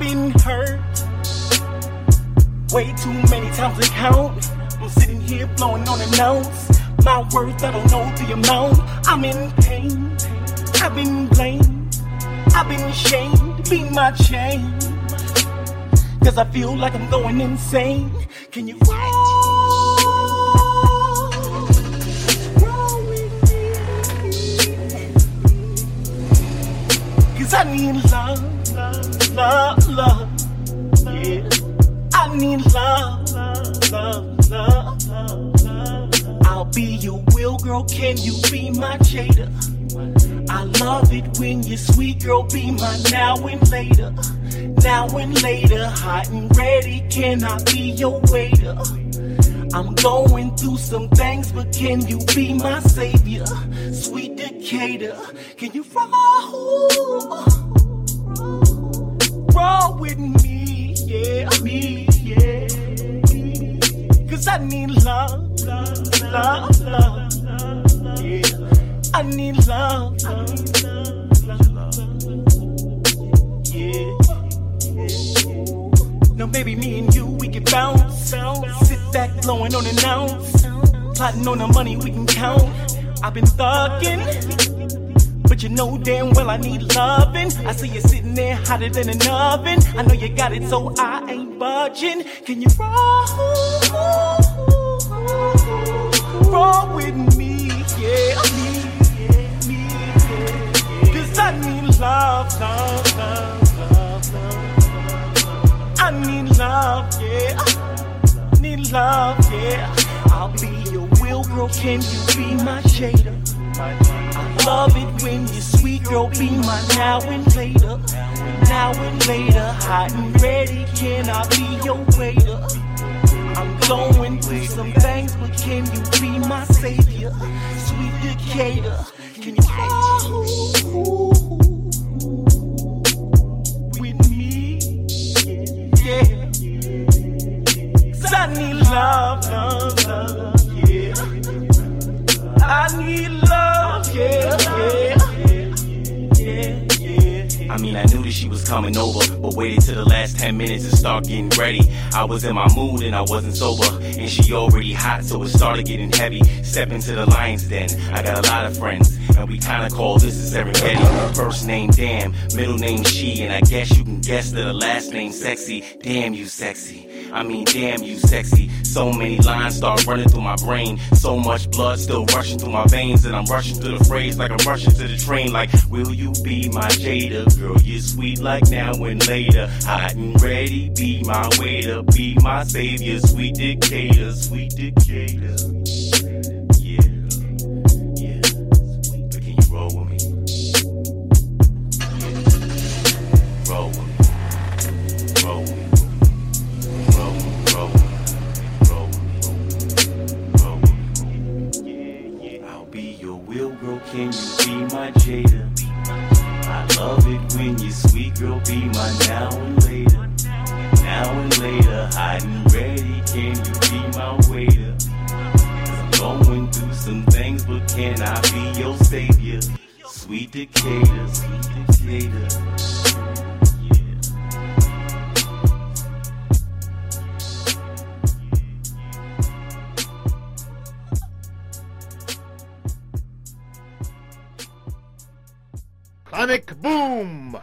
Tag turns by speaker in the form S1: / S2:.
S1: Been hurt way too many times to count. I'm sitting here blowing on the nose. My worth, I don't know the amount. I'm in pain. I've been blamed. I've been shamed. Be my change. Cause I feel like I'm going insane. Can you me. Cause I need love, love, love. Be your will, girl. Can you be my Jada? I love it when you're sweet, girl. Be my now and later. Now and later, hot and ready. Can I be your waiter? I'm going through some things, but can you be my savior? Sweet Decatur, can you roll? Roll with me, yeah, me, yeah. Cause I need love, love, love, love, yeah. I need love, yeah. Now maybe me and you, we can bounce. Sit back, blowing on an ounce. Plotting on the money we can count. I've been thugging, but you know damn well I need loving. I see you sitting there hotter than an oven. I know you got it, so I ain't budging. Can you? Roll Can you be my shader? I love it when you're sweet, girl. Be my now and later. Now and later, hot and ready. Can I be your waiter? I'm going through some things, but can you be my savior? Sweet Decatur, can you roll with me? Yeah. I need love, love, love. I need love, yeah, yeah, yeah, yeah.
S2: I mean, I knew that she was coming over, but waited till the last 10 minutes to start getting ready. I was in my mood and I wasn't sober, and she already hot, so it started getting heavy. Step into the lion's den. I got a lot of friends, and we kinda call this a Serengeti. First name Damn, middle name She, and I guess you can guess that the last name Sexy. Damn, you sexy. I mean, damn, you sexy. So many lines start running through my brain. So much blood still rushing through my veins. And I'm rushing through the phrase like I'm rushing to the train. Like, will you be my Jada? Girl, you're sweet like now and later. Hot and ready, be my waiter. Be my savior, sweet Decatur, sweet Decatur. I love it when you sweet, girl. Be my now and later. Now and later, and ready. Can you be my waiter? I'm going through some things, but can I be your savior? Sweet Decatur, sweet Decatur.
S3: Sonic Boom!